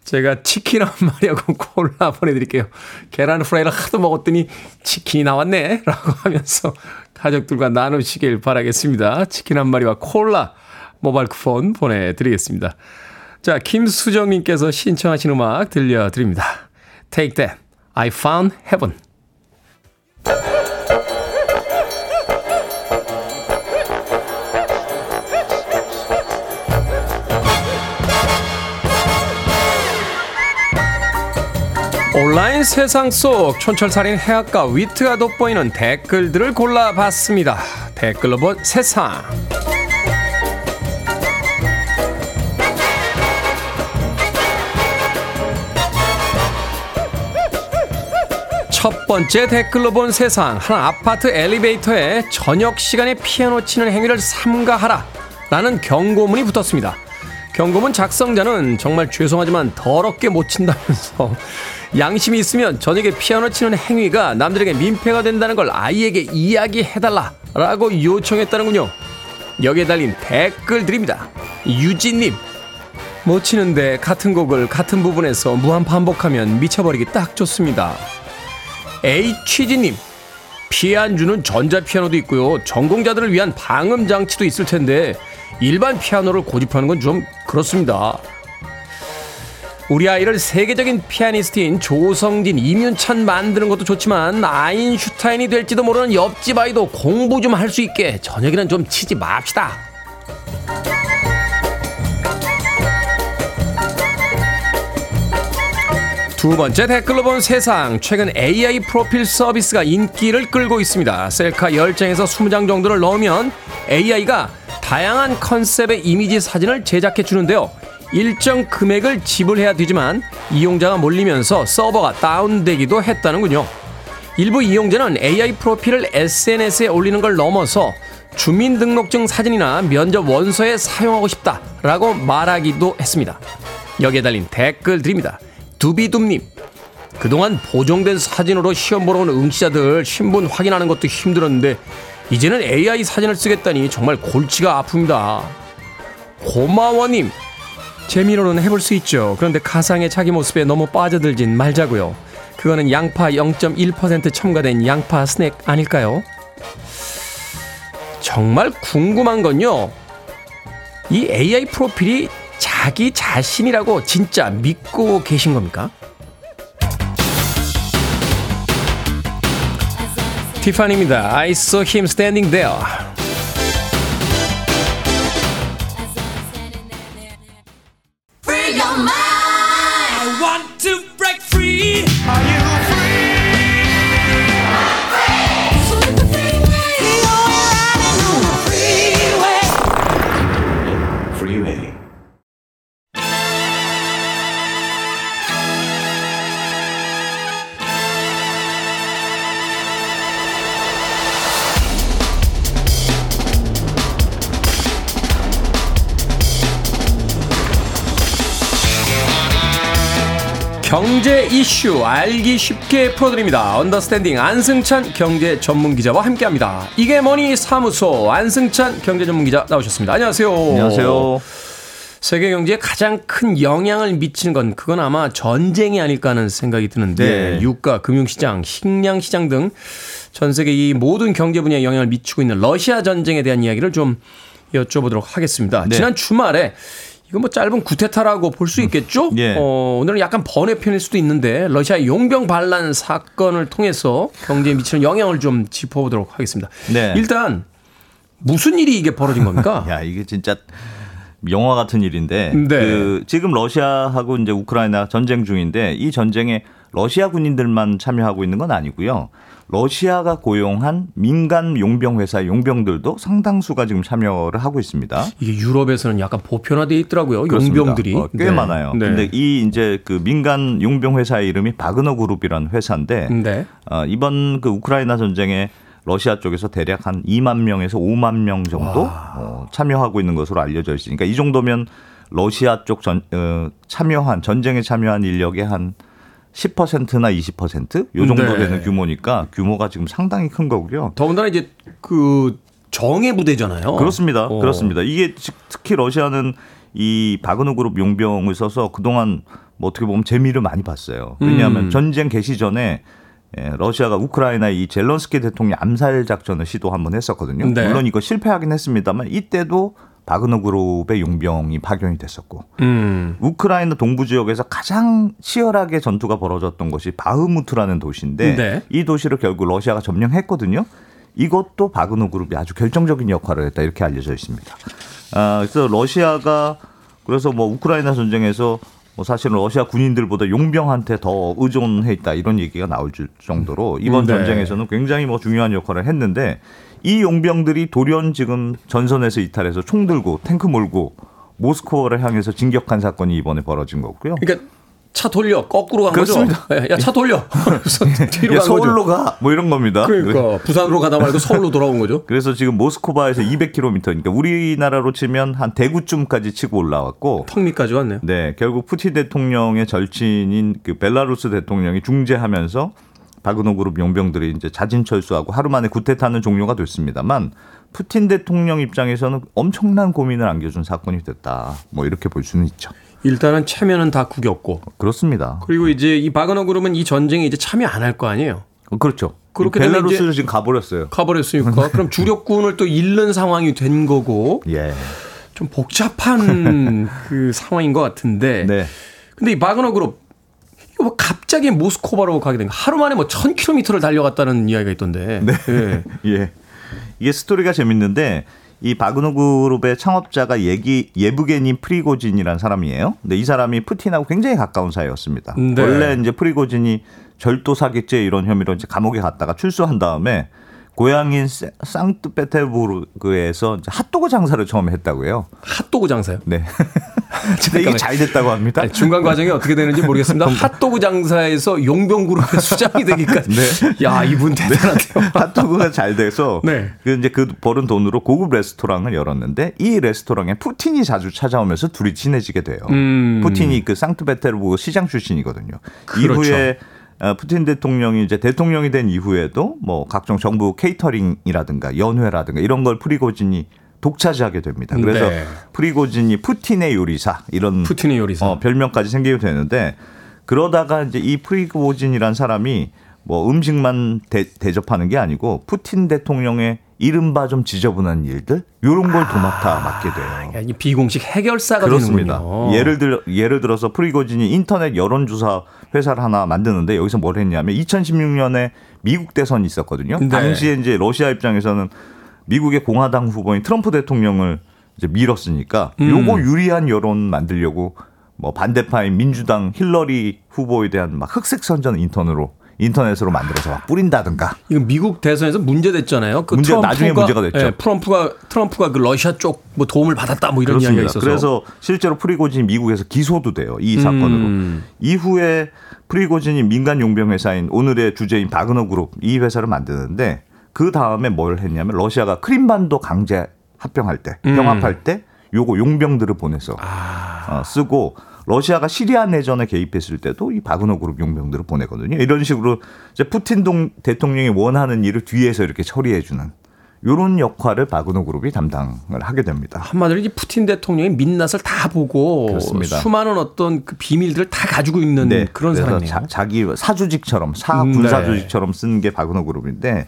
제가 치킨 한 마리하고 콜라 보내드릴게요. 계란 후라이를 하도 먹었더니 치킨이 나왔네. 라고 하면서 가족들과 나누시길 바라겠습니다. 치킨 한 마리와 콜라 모바일 쿠폰 보내드리겠습니다. 자, 김수정님께서 신청하신 음악 들려드립니다. Take that. I found heaven. 온라인 세상 속 촌철살인 해학과 위트가 돋보이는 댓글들을 골라봤습니다. 댓글로 본 세상. 첫 번째 댓글로 본 세상. 한 아파트 엘리베이터에 저녁 시간에 피아노 치는 행위를 삼가하라. 라는 경고문이 붙었습니다. 경고문 작성자는 정말 죄송하지만 더럽게 못 친다면서 양심이 있으면 저녁에 피아노 치는 행위가 남들에게 민폐가 된다는 걸 아이에게 이야기해달라 라고 요청했다는군요. 여기에 달린 댓글 드립니다. 유진님, 못 치는데 같은 곡을 같은 부분에서 무한 반복하면 미쳐버리기 딱 좋습니다. H지님, 피안주는 전자피아노도 있고요. 전공자들을 위한 방음 장치도 있을 텐데 일반 피아노를 고집하는 건 좀 그렇습니다. 우리 아이를 세계적인 피아니스트인 조성진, 이윤찬 만드는 것도 좋지만 아인슈타인이 될지도 모르는 옆집 아이도 공부 좀 할 수 있게 저녁에는 좀 치지 맙시다. 두 번째 댓글로 본 세상. 최근 AI 프로필 서비스가 인기를 끌고 있습니다. 셀카 10장에서 20장 정도를 넣으면 AI가 다양한 컨셉의 이미지 사진을 제작해 주는데요. 일정 금액을 지불해야 되지만 이용자가 몰리면서 서버가 다운되기도 했다는군요. 일부 이용자는 AI 프로필을 SNS에 올리는 걸 넘어서 주민등록증 사진이나 면접 원서에 사용하고 싶다라고 말하기도 했습니다. 여기에 달린 댓글 드립니다. 두비둠님. 그동안 보정된 사진으로 시험 보러 온 응시자들 신분 확인하는 것도 힘들었는데 이제는 AI 사진을 쓰겠다니 정말 골치가 아픕니다. 고마워님. 재미로는 해볼 수 있죠. 그런데 가상의 자기 모습에 너무 빠져들진 말자고요. 그거는 양파 0.1% 첨가된 양파 스낵 아닐까요? 정말 궁금한 건요. 이 AI 프로필이 자기 자신이라고 진짜 믿고 계신 겁니까? 티파니입니다. I saw him standing there. 경제 이슈 알기 쉽게 풀어드립니다. Understanding 안승찬 경제 전문 기자와 함께합니다. 이게 머니 사무소 안승찬 경제 전문 기자 나오셨습니다. 안녕하세요. 안녕하세요. 세계 경제에 가장 큰 영향을 미치는 건 그건 아마 전쟁이 아닐까 하는 생각이 드는데 네. 유가, 금융시장, 식량시장 등 전 세계 이 모든 경제 분야에 영향을 미치고 있는 러시아 전쟁에 대한 이야기를 좀 여쭤보도록 하겠습니다. 네. 지난 주말에 이거 뭐 짧은 구테타라고 볼 수 있겠죠? 예. 어, 오늘은 약간 번외 편일 수도 있는데 러시아 용병 반란 사건을 통해서 경제에 미치는 영향을 좀 짚어보도록 하겠습니다. 네. 일단 무슨 일이 이게 벌어진 겁니까? 야, 이게 진짜 영화 같은 일인데 네. 그 지금 러시아하고 이제 우크라이나 전쟁 중인데 이 전쟁에 러시아 군인들만 참여하고 있는 건 아니고요. 러시아가 고용한 민간 용병 회사 용병들도 상당수가 지금 참여를 하고 있습니다. 이게 유럽에서는 약간 보편화되어 있더라고요. 그렇습니다. 용병들이 어, 꽤 네. 많아요. 네. 근데 이 이제 그 민간 용병 회사의 이름이 바그너 그룹이라는 회사인데 네. 어, 이번 그 우크라이나 전쟁에 러시아 쪽에서 대략 한 2만 명에서 5만 명 정도 어, 참여하고 있는 것으로 알려져 있으니까 이 정도면 러시아 쪽 전, 어, 참여한 전쟁에 참여한 인력의 한 10%나 20%요 정도 네. 되는 규모니까 규모가 지금 상당히 큰 거고요. 더군다나 이제 그 정예 부대잖아요. 그렇습니다. 어. 그렇습니다. 이게 즉- 특히 러시아는 이 바그너 그룹 용병을 써서 그동안 뭐 어떻게 보면 재미를 많이 봤어요. 왜냐하면 음. 전쟁 개시 전에 예, 러시아가 우크라이나 이 젤런스키 대통령 암살 작전을 시도 한번 했었거든요. 네. 물론 이거 실패하긴 했습니다만 이때도 바그너 그룹의 용병이 파견이 됐었고 음. 우크라이나 동부 지역에서 가장 치열하게 전투가 벌어졌던 것이 바흐무트라는 도시인데 네. 이 도시를 결국 러시아가 점령했거든요. 이것도 바그너 그룹이 아주 결정적인 역할을 했다 이렇게 알려져 있습니다. 아, 그래서 러시아가 그래서 뭐 우크라이나 전쟁에서 뭐 사실은 러시아 군인들보다 용병한테 더 의존해 있다 이런 얘기가 나올 줄 정도로 이번 네. 전쟁에서는 굉장히 뭐 중요한 역할을 했는데 이 용병들이 돌연 지금 전선에서 이탈해서 총 들고 탱크 몰고 모스크바를 향해서 진격한 사건이 이번에 벌어진 거고요. 그러니까 차 돌려 거꾸로 간 그렇습니다. 거죠. 야 차 돌려. 뒤로 야, 간 서울로. 가! 뭐 이런 겁니다. 그러니까 부산으로 가다 말고 서울로 돌아온 거죠. 그래서 지금 모스크바에서 200km니까 우리나라로 치면 한 대구쯤까지 치고 올라왔고 턱밑까지 왔네요. 네, 결국 푸틴 대통령의 절친인 그 벨라루스 대통령이 중재하면서 바그노 그룹 용병들이 이제 자진 철수하고 하루 만에 구테타는 종료가 됐습니다만 푸틴 대통령 입장에서는 엄청난 고민을 안겨준 사건이 됐다. 뭐 이렇게 볼 수는 있죠. 일단은 참여는 다 구겼고 그렇습니다. 그리고 이제 이 바그너 그룹은 이 전쟁에 이제 참여 안 할 거 아니에요. 어, 그렇죠. 그렇게 벨라루스를 지금 가버렸어요. 가버렸으니까 그럼 주력군을 또 잃는 상황이 된 거고 예. 좀 복잡한 그 상황인 것 같은데. 네. 근데 이 바그너 그룹 뭐 갑자기 모스크바로 가게 된 거. 하루 만에 뭐 1000km를 달려갔다는 이야기가 있던데. 네. 예. 예. 이게 스토리가 재밌는데 이 바그너 그룹의 창업자가 예기 예브게니 프리고진이라는 사람이에요. 근데 이 사람이 푸틴하고 굉장히 가까운 사이였습니다. 네. 원래 이제 프리고진이 절도 사기죄 이런 혐의로 이제 감옥에 갔다가 출소한 다음에 고향인 세- 상트페테르부르크에서 핫도그 장사를 처음 했다고 해요. 핫도그 장사요. 네. 근데 이게 잘 됐다고 합니다. 아니, 중간 과정이 어떻게 되는지 모르겠습니다. 핫도그 장사에서 용병그룹의 수장이 되기까지. 네. 야, 이분 대단하대요. 핫도그가 잘 돼서 네. 그 이제 그 버는 돈으로 고급 레스토랑을 열었는데 이 레스토랑에 푸틴이 자주 찾아오면서 둘이 친해지게 돼요. 음. 푸틴이 그 상트페테르부르크 시장 출신이거든요. 그렇죠. 이후에 어, 푸틴 대통령이 이제 대통령이 된 이후에도 뭐 각종 정부 케이터링이라든가 연회라든가 이런 걸 프리고진이 독차지하게 됩니다. 그래서 네. 프리고진이 푸틴의 요리사 이런 푸틴의 요리사. 어, 별명까지 생기게 되는데 그러다가 이제 이 프리고진이란 사람이 뭐 음식만 대, 대접하는 게 아니고 푸틴 대통령의 이른바 좀 지저분한 일들 이런 걸 도맡아 맡게 돼요. 그러니까 이 비공식 해결사가 그렇습니다. 되는군요. 예를 들 예를 들어서 프리고진이 인터넷 여론조사 회사를 하나 만드는데 여기서 뭘 했냐면 2016년에 미국 대선이 있었거든요. 네. 당시에 이제 러시아 입장에서는 미국의 공화당 후보인 트럼프 대통령을 이제 밀었으니까 음. 요거 유리한 여론 만들려고 뭐 반대파인 민주당 힐러리 후보에 대한 막 흑색 선전 인터넷으로 인터넷으로 만들어서 막 뿌린다든가 이거 미국 대선에서 문제 됐잖아요. 그 문제- 나중에 문제가 됐죠. 예, 트럼프가 트럼프가 그 러시아 쪽 뭐 도움을 받았다 뭐 이런 이야기가 있어서. 그래서 실제로 프리고진이 미국에서 기소도 돼요. 이 사건으로. 음. 이후에 프리고진이 민간 용병 회사인 오늘의 주제인 바그너 그룹 이 회사를 만드는데 그 다음에 뭘 했냐면 러시아가 크림반도 강제 합병할 때 음. 병합할 때 요거 용병들을 보내서 아. 어, 쓰고 러시아가 시리아 내전에 개입했을 때도 이 바그너 그룹 용병들을 보내거든요. 이런 식으로 이제 푸틴 동, 대통령이 원하는 일을 뒤에서 이렇게 처리해 주는 요런 역할을 바그너 그룹이 담당을 하게 됩니다. 한마디로 이 푸틴 대통령의 민낯을 다 보고 그렇습니다. 수많은 어떤 그 비밀들을 다 가지고 있는 네, 그런 사람이에요. 자, 기 사주직처럼 사 음, 군사 네. 조직처럼 쓴 게 바그너 그룹인데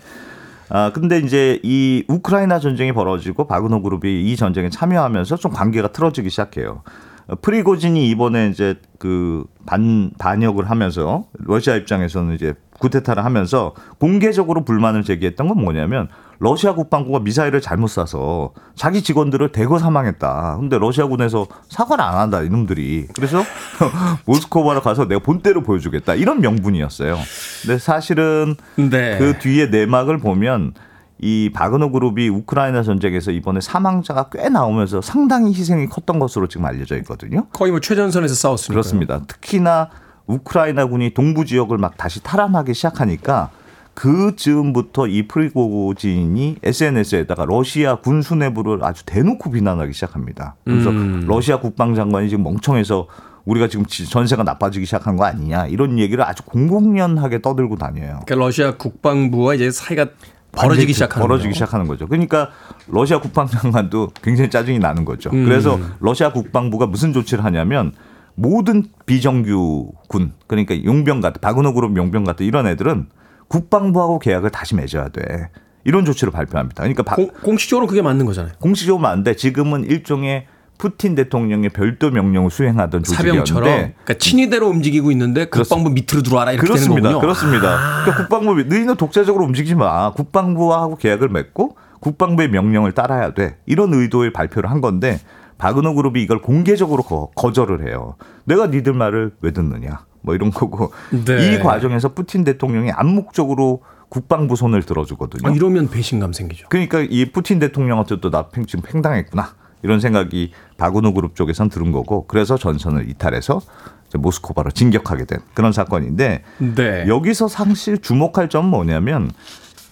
아 근데 이제 이 우크라이나 전쟁이 벌어지고 바그너 그룹이 이 전쟁에 참여하면서 좀 관계가 틀어지기 시작해요. 어, 프리고진이 이번에 이제 그 반 반역을 하면서 러시아 입장에서는 이제 구테타를 하면서 공개적으로 불만을 제기했던 건 뭐냐면 러시아 국방부가 미사일을 잘못 쏴서 자기 직원들을 대거 사망했다. 근데 러시아군에서 사과를 안 한다 이놈들이. 그래서 모스크바로 가서 내가 본때를 보여주겠다 이런 명분이었어요. 근데 사실은 네. 그 뒤에 내막을 보면 이 바그너 그룹이 우크라이나 전쟁에서 이번에 사망자가 꽤 나오면서 상당히 희생이 컸던 것으로 지금 알려져 있거든요. 거의 뭐 최전선에서 싸웠으니까. 그렇습니다. 특히나 우크라이나군이 동부 지역을 막 다시 탈환하기 시작하니까 그 즈음부터 이 프리고진이 SNS에다가 러시아 군 수뇌부를 아주 대놓고 비난하기 시작합니다. 그래서 음. 러시아 국방장관이 지금 멍청해서 우리가 지금 지- 전세가 나빠지기 시작한 거 아니냐 이런 얘기를 아주 공공연하게 떠들고 다녀요. 그러니까 러시아 국방부와 이제 사이가 벌어지기 시작하는 벌어지기. 시작하는 거죠. 그러니까 러시아 국방장관도 굉장히 짜증이 나는 거죠. 음. 그래서 러시아 국방부가 무슨 조치를 하냐면 모든 비정규 군 그러니까 용병 같은 바그너 그룹 용병 같은 이런 애들은 국방부하고 계약을 다시 맺어야 돼. 이런 조치를 발표합니다. 그러니까 바- 공, 공식적으로 그게 맞는 거잖아요. 공식적으로 안 돼. 지금은 일종의 푸틴 대통령의 별도 명령을 수행하던 조직이었는데 그러니까 친위대로 움직이고 있는데 국방부 밑으로 들어와라 이렇게 그렇습니다. 되는 거군요. 아. 그렇습니다. 그러니까 국방부 너희는 독자적으로 움직이지 마. 국방부하고 계약을 맺고 국방부의 명령을 따라야 돼. 이런 의도의 발표를 한 건데 바그너 그룹이 이걸 공개적으로 거, 거절을 해요. 내가 니들 말을 왜 듣느냐. 뭐 이런 거고 네. 이 과정에서 푸틴 대통령이 암묵적으로 국방부 손을 들어주거든요. 아, 이러면 배신감 생기죠. 그러니까 이 푸틴 대통령한테 또나 지금 팽당했구나 이런 생각이 바그너 그룹 쪽에선 들은 거고 그래서 전선을 이탈해서 이제 모스크바로 진격하게 된 그런 사건인데 네. 여기서 사실 주목할 점은 뭐냐면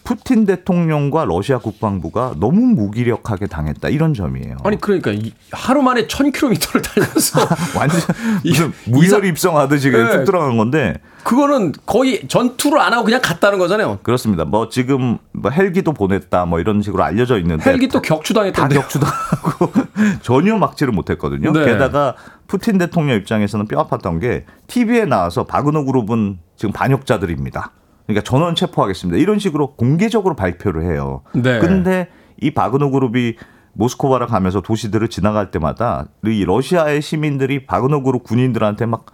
푸틴 대통령과 러시아 국방부가 너무 무기력하게 당했다 이런 점이에요. 아니 그러니까 이- 하루 만에 1000km를 달려서 완전 이- 무슨 무혈 입성하듯이 그냥 네. 툭 들어간 건데 그거는 거의 전투를 안 하고 그냥 갔다는 거잖아요. 그렇습니다. 뭐 지금 뭐 헬기도 보냈다 뭐 이런 식으로 알려져 있는데 헬기 또다 격추당했던데. 격추당하고 전혀 막지를 못했거든요. 네. 게다가 푸틴 대통령 입장에서는 뼈 아팠던 게 TV에 나와서 바그너 그룹은 지금 반역자들입니다. 그러니까 전원 체포하겠습니다. 이런 식으로 공개적으로 발표를 해요. 네. 근데 이 바그너 그룹이 모스크바를 가면서 도시들을 지나갈 때마다 이 러시아의 시민들이 바그너 그룹 군인들한테 막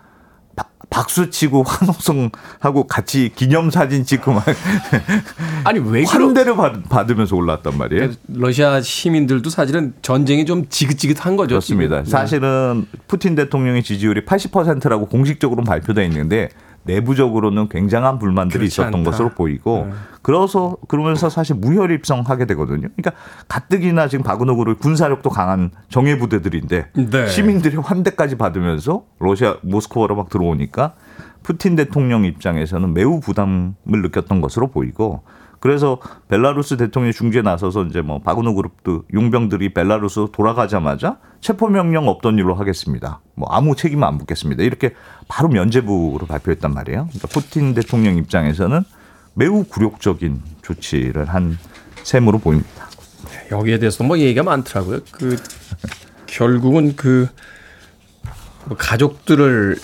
박- 박수 치고 환호성하고 같이 기념사진 찍고 막 아니 왜 환대를 받, 받으면서 올라왔단 말이에요. 러시아 시민들도 사실은 전쟁이 좀 지긋지긋한 거죠. 그렇습니다. 지금. 사실은 푸틴 대통령의 지지율이 80%라고 공식적으로 발표돼 있는데 내부적으로는 굉장한 불만들이 있었던 않다. 것으로 보이고 네. 그래서 그러면서 사실 무혈 입성하게 되거든요. 그러니까 가뜩이나 지금 바그노그를 군사력도 강한 정예 부대들인데 네. 시민들이 환대까지 받으면서 러시아 모스크바로 막 들어오니까 푸틴 대통령 입장에서는 매우 부담을 느꼈던 것으로 보이고 그래서 벨라루스 대통령이 중재에 나서서 이제 뭐 바그노 그룹도 용병들이 벨라루스 돌아가자마자 체포 명령 없던 일로 하겠습니다. 뭐 아무 책임 안 묻겠습니다. 이렇게 바로 면제부로 발표했단 말이에요. 그러니까 푸틴 대통령 입장에서는 매우 굴욕적인 조치를 한 셈으로 보입니다. 여기에 대해서 뭐 얘기가 많더라고요. 그 결국은 그뭐 가족들을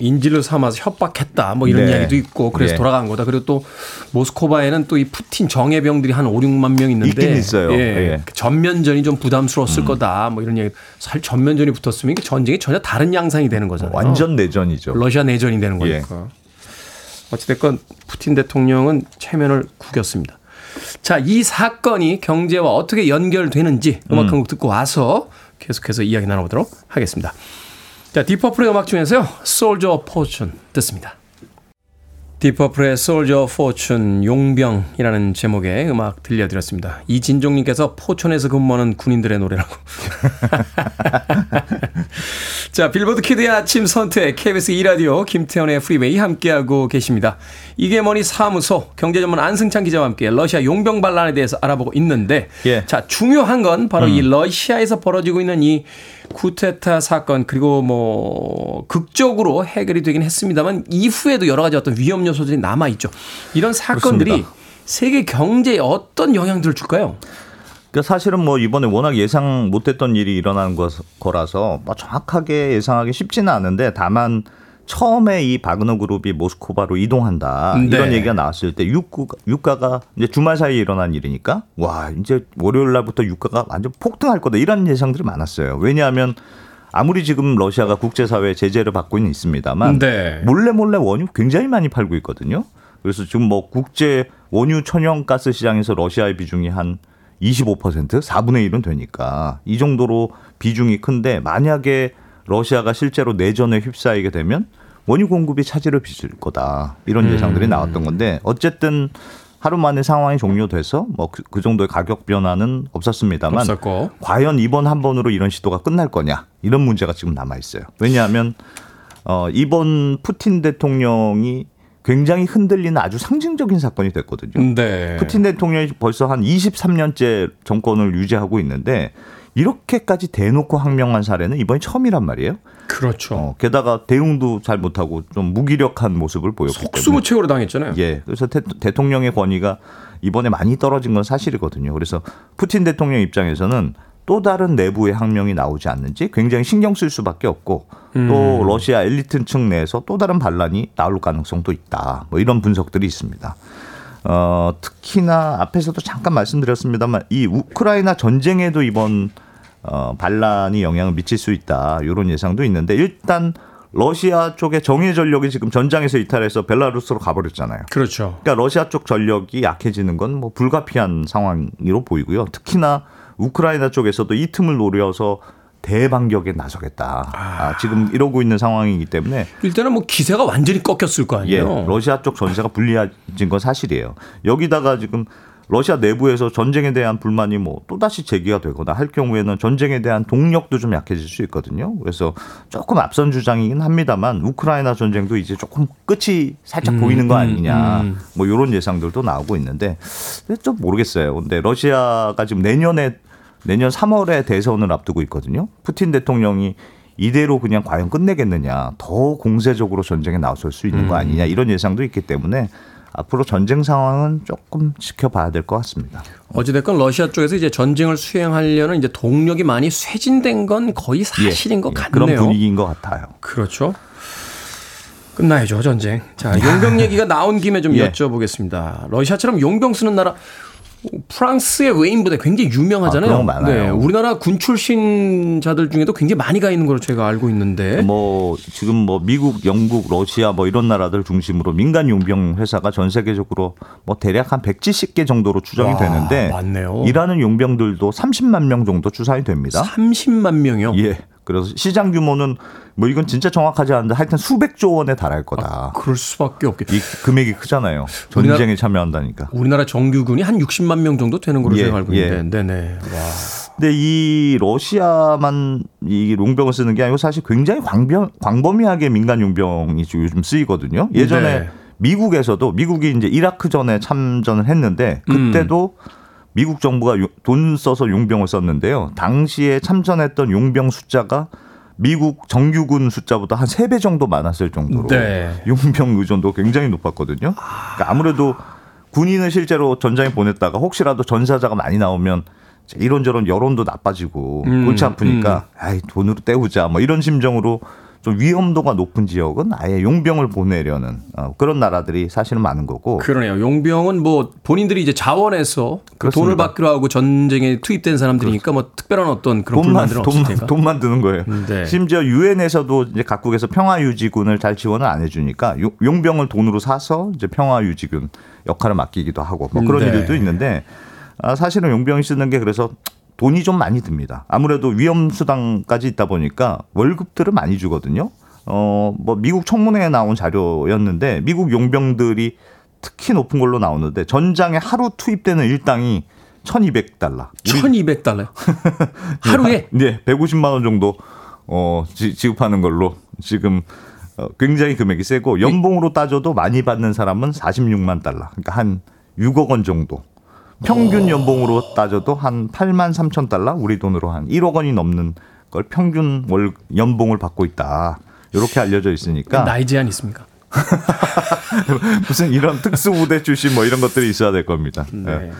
인질로 삼아서 협박했다 뭐 이런 네. 이야기도 있고 그래서 예. 돌아간 거다. 그리고 또 모스코바에는 또 이 푸틴 정예병들이 한 5, 6만 명 있는데 있긴 있어요. 예. 예. 그 전면전이 좀 부담스러웠을 거다. 뭐 이런 얘기. 사실 전면전이 붙었으면 이게 전쟁이 전혀 다른 양상이 되는 거잖아요. 완전 내전이죠. 러시아 내전이 되는 예. 거니까. 어찌됐건 푸틴 대통령은 체면을 구겼습니다. 자, 이 사건이 경제와 어떻게 연결되는지 음악 한 곡 듣고 와서 계속해서 이야기 나눠보도록 하겠습니다. 자, Deep Purple의 음악 중에서요. Soldier of Fortune 듣습니다. 디퍼플의 Soldier of Fortune 용병이라는 제목의 음악 들려드렸습니다. 이진종 님께서 포천에서 근무하는 군인들의 노래라고. 자, 빌보드 키드의 아침 선택 KBS 2라디오 김태훈의 Freeway 함께하고 계십니다. 이게 머니 사무소 경제 전문 안승찬 기자와 함께 러시아 용병 반란에 대해서 알아보고 있는데 예. 자, 중요한 건 바로 이 러시아에서 벌어지고 있는 이 쿠데타 사건 그리고 뭐 극적으로 해결이 되긴 했습니다만 이후에도 여러 가지 어떤 위험 요소들이 남아 있죠. 이런 사건들이 그렇습니다. 세계 경제에 어떤 영향들을 줄까요? 그러니까 사실은 뭐 이번에 워낙 예상 못했던 일이 일어난 거- 거라서 뭐 정확하게 예상하기 쉽지는 않은데 다만 처음에 이 바그너 그룹이 모스크바로 이동한다 네. 이런 얘기가 나왔을 때 유가, 유가가 이제 주말 사이에 일어난 일이니까 와 이제 월요일 날부터 유가가 완전 폭등할 거다 이런 예상들이 많았어요. 왜냐하면 아무리 지금 러시아가 국제사회 제재를 받고는 있습니다만 네. 몰래 몰래 원유 굉장히 많이 팔고 있거든요. 그래서 지금 뭐 국제 원유 천연가스 시장에서 러시아의 비중이 한 25% 4분의 1은 되니까 이 정도로 비중이 큰데 만약에 러시아가 실제로 내전에 휩싸이게 되면 원유 공급이 차질을 빚을 거다 이런 예상들이 나왔던 건데 어쨌든 하루 만에 상황이 종료돼서 뭐그 정도의 가격 변화는 없었습니다만 없었고. 과연 이번 한 번으로 이런 시도가 끝날 거냐 이런 문제가 지금 남아 있어요. 왜냐하면 어, 이번 푸틴 대통령이 굉장히 흔들리는 아주 상징적인 사건이 됐거든요. 네. 푸틴 대통령이 벌써 한 23년째 정권을 유지하고 있는데 이렇게까지 대놓고 항명한 사례는 이번이 처음이란 말이에요. 그렇죠. 어, 게다가 대응도 잘 못하고 좀 무기력한 모습을 보였기 때문에. 속수무책으로 당했잖아요. 예. 그래서 대, 대통령의 권위가 이번에 많이 떨어진 건 사실이거든요. 그래서 푸틴 대통령 입장에서는 또 다른 내부의 항명이 나오지 않는지 굉장히 신경 쓸 수밖에 없고 또 러시아 엘리트층 내에서 또 다른 반란이 나올 가능성도 있다. 뭐 이런 분석들이 있습니다. 어, 특히나 앞에서도 잠깐 말씀드렸습니다만 이 우크라이나 전쟁에도 이번 어, 반란이 영향을 미칠 수 있다. 이런 예상도 있는데 일단 러시아 쪽의 정예 전력이 지금 전장에서 이탈해서 벨라루스로 가버렸잖아요. 그렇죠. 그러니까 러시아 쪽 전력이 약해지는 건 뭐 불가피한 상황으로 보이고요. 특히나 우크라이나 쪽에서도 이 틈을 노려서 대반격에 나서겠다. 아, 지금 이러고 있는 상황이기 때문에 일단은 뭐 기세가 완전히 꺾였을 거 예, 아니에요. 러시아 쪽 전세가 불리해진 건 사실이에요. 여기다가 지금 러시아 내부에서 전쟁에 대한 불만이 뭐 또다시 제기가 되거나 할 경우에는 전쟁에 대한 동력도 좀 약해질 수 있거든요. 그래서 조금 앞선 주장이긴 합니다만 우크라이나 전쟁도 이제 조금 끝이 살짝 보이는 거 아니냐. 음. 뭐 이런 예상들도 나오고 있는데 좀 모르겠어요. 근데 러시아가 지금 내년에 내년 3월에 대선을 앞두고 있거든요. 푸틴 대통령이 이대로 그냥 과연 끝내겠느냐, 더 공세적으로 전쟁에 나설 수 있는 거 아니냐 이런 예상도 있기 때문에 앞으로 전쟁 상황은 조금 지켜봐야 될 것 같습니다. 어찌됐건 러시아 쪽에서 이제 전쟁을 수행하려는 이제 동력이 많이 쇠진된 건 거의 사실인 것 예, 같네요. 그런 분위기인 것 같아요. 그렇죠. 끝나야죠 전쟁. 자 용병 얘기가 나온 김에 좀 예. 여쭤보겠습니다. 러시아처럼 용병 쓰는 나라 프랑스의 외인 부대 굉장히 유명하잖아요. 아. 네, 우리나라 군 출신자들 중에도 굉장히 많이 가 있는 걸로 제가 알고 있는데. 뭐 지금 뭐 미국, 영국, 러시아 뭐 이런 나라들 중심으로 민간 용병 회사가 전 세계적으로 뭐 대략 한 170개 정도로 추정이 와, 되는데 많네요. 일하는 용병들도 30만 명 정도 추산이 됩니다. 30만 명이요. 예. 그래서 시장 규모는 뭐 이건 진짜 정확하지 않은데 하여튼 수백조 원에 달할 거다. 그럴 수밖에 없겠. 이 금액이 크잖아요. 전쟁에 참여한다니까. 우리나라 정규군이 한 60만 명 정도 되는 걸로 예, 제가 알고 예. 있는데, 네네. 와. 근데 이 러시아만 이 용병을 쓰는 게 아니고 사실 굉장히 광범, 광범위하게 민간 용병이 지금 요즘 쓰이거든요. 예전에 네. 미국에서도 미국이 이제 이라크 전에 참전을 했는데 그때도 미국 정부가 요- 돈 써서 용병을 썼는데요. 당시에 참전했던 용병 숫자가 미국 정규군 숫자보다 한 세 배 정도 많았을 정도로 네. 용병 의존도 굉장히 높았거든요. 그러니까 아무래도 군인을 실제로 전장에 보냈다가 혹시라도 전사자가 많이 나오면 이런저런 여론도 나빠지고 음, 골치 아프니까 아이 돈으로 때우자 뭐 이런 심정으로 좀 위험도가 높은 지역은 아예 용병을 보내려는 어, 그런 나라들이 사실은 많은 거고 그러네요. 용병은 뭐 본인들이 이제 자원해서 그 그렇습니다. 돈을 받기로 하고 전쟁에 투입된 사람들이니까 뭐 특별한 어떤 그런 돈만 돈만. 돈만 드는 거예요. 네. 심지어 유엔에서도 이제 각국에서 평화 유지군을 잘 지원을 안 해주니까 용- 용병을 돈으로 사서 이제 평화 유지군 역할을 맡기기도 하고 뭐 그런 네. 일들도 있는데 아, 사실은 용병이 쓰는 게 그래서 돈이 좀 많이 듭니다. 아무래도 위험 수당까지 있다 보니까 월급들을 많이 주거든요. 어, 뭐 미국 청문회에 나온 자료였는데 미국 용병들이 특히 높은 걸로 나오는데 전장에 하루 투입되는 일당이 1,200달러. 1200달러요. 하루에 네, 150만 원 정도 어, 지, 지급하는 걸로 지금 어, 굉장히 금액이 세고 연봉으로 따져도 많이 받는 사람은 46만 달러. 그러니까 한 6억 원 정도. 평균 연봉으로 따져도 한 8만 3천 달러, 우리 돈으로 한 1억 원이 넘는 걸 평균 월 연봉을 받고 있다. 이렇게 알려져 있으니까 나이 제한 있습니까? 무슨 이런 특수부대 출신 뭐 이런 것들이 있어야 될 겁니다. 네. 예.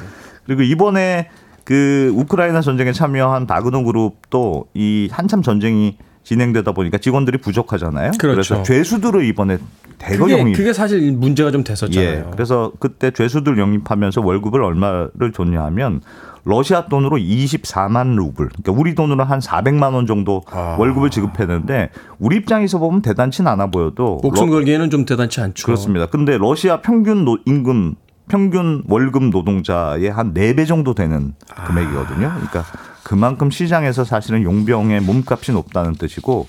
그리고 이번에 그 우크라이나 전쟁에 참여한 바그노 그룹도 이 한참 전쟁이 진행되다 보니까 직원들이 부족하잖아요. 그렇죠. 래서 죄수들을 이번에 대거 그게, 영입. 그게 사실 문제가 좀 됐었잖아요. 예. 그래서 그때 죄수들 영입하면서 월급을 얼마를 줬냐 하면 러시아 돈으로 24만 루블. 그러니까 우리 돈으로 한 400만 원 정도 아. 월급을 지급했는데 우리 입장에서 보면 대단치는 않아 보여도 목숨 러- 걸기에는 좀 대단치 않죠. 그렇습니다. 근데 러시아 평균 노- 임금 평균 월급 노동자의 한네배 정도 되는 금액이거든요. 그러니까 그만큼 시장에서 사실은 용병의 몸값이 높다는 뜻이고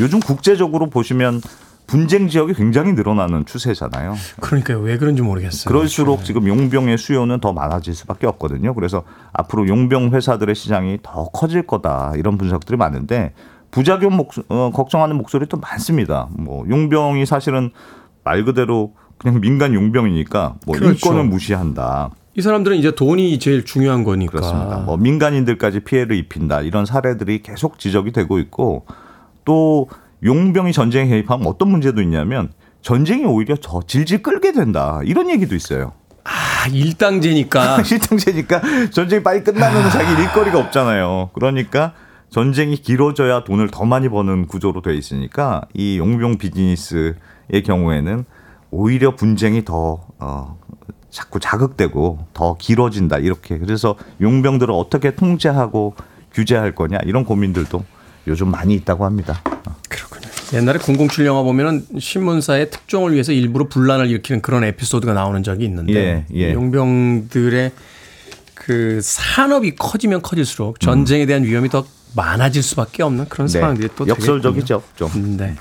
요즘 국제적으로 보시면 분쟁 지역이 굉장히 늘어나는 추세잖아요. 그러니까요. 왜 그런지 모르겠어요. 그럴수록 지금 용병의 수요는 더 많아질 수밖에 없거든요. 그래서 앞으로 용병 회사들의 시장이 더 커질 거다 이런 분석들이 많은데 부작용 목, 어, 걱정하는 목소리도 많습니다. 뭐 용병이 사실은 말 그대로 그냥 민간 용병이니까 뭐 그렇죠. 인권을 무시한다. 이 사람들은 이제 돈이 제일 중요한 거니까. 그렇습니다. 뭐 민간인들까지 피해를 입힌다 이런 사례들이 계속 지적이 되고 있고 또 용병이 전쟁에 개입하면 어떤 문제도 있냐면 전쟁이 오히려 더 질질 끌게 된다 이런 얘기도 있어요. 아, 일당제니까. 실정제니까 전쟁이 빨리 끝나면 자기 일거리가 없잖아요. 그러니까 전쟁이 길어져야 돈을 더 많이 버는 구조로 돼 있으니까 이 용병 비즈니스의 경우에는 오히려 분쟁이 더 어, 자꾸 자극되고 더 길어진다 이렇게 그래서 용병들을 어떻게 통제하고 규제할 거냐 이런 고민들도 요즘 많이 있다고 합니다. 그렇군요. 옛날에 007 영화 보면은 신문사의 특종을 위해서 일부러 분란을 일으키는 그런 에피소드가 나오는 적이 있는데 예, 예. 용병들의 그 산업이 커지면 커질수록 전쟁에 대한 위험이 더 많아질 수밖에 없는 그런 상황들이 또 음. 네. 역설적이죠. 좀. 되겠군요. 네.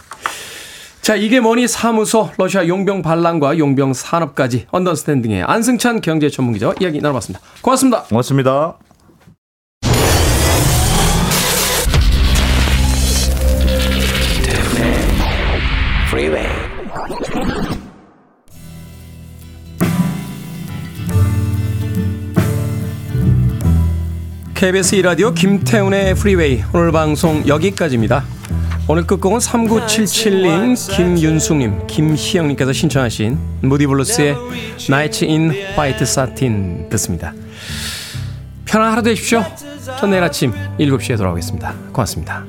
자, 이게 뭐니 사무소 러시아 용병 반란과 용병 산업까지 언더스탠딩의 안승찬 경제 전문 기자와 이야기 나눠봤습니다. 고맙습니다. 고맙습니다. KBS 2라디오 김태훈의 프리웨이 오늘 방송 여기까지입니다. 오늘 끝곡은 3977님, 김윤숙님, 김희영님께서 신청하신 무디블루스의 Nights in White Satin 듣습니다. 편안한 하루 되십시오. 전 내일 아침 7시에 돌아오겠습니다. 고맙습니다.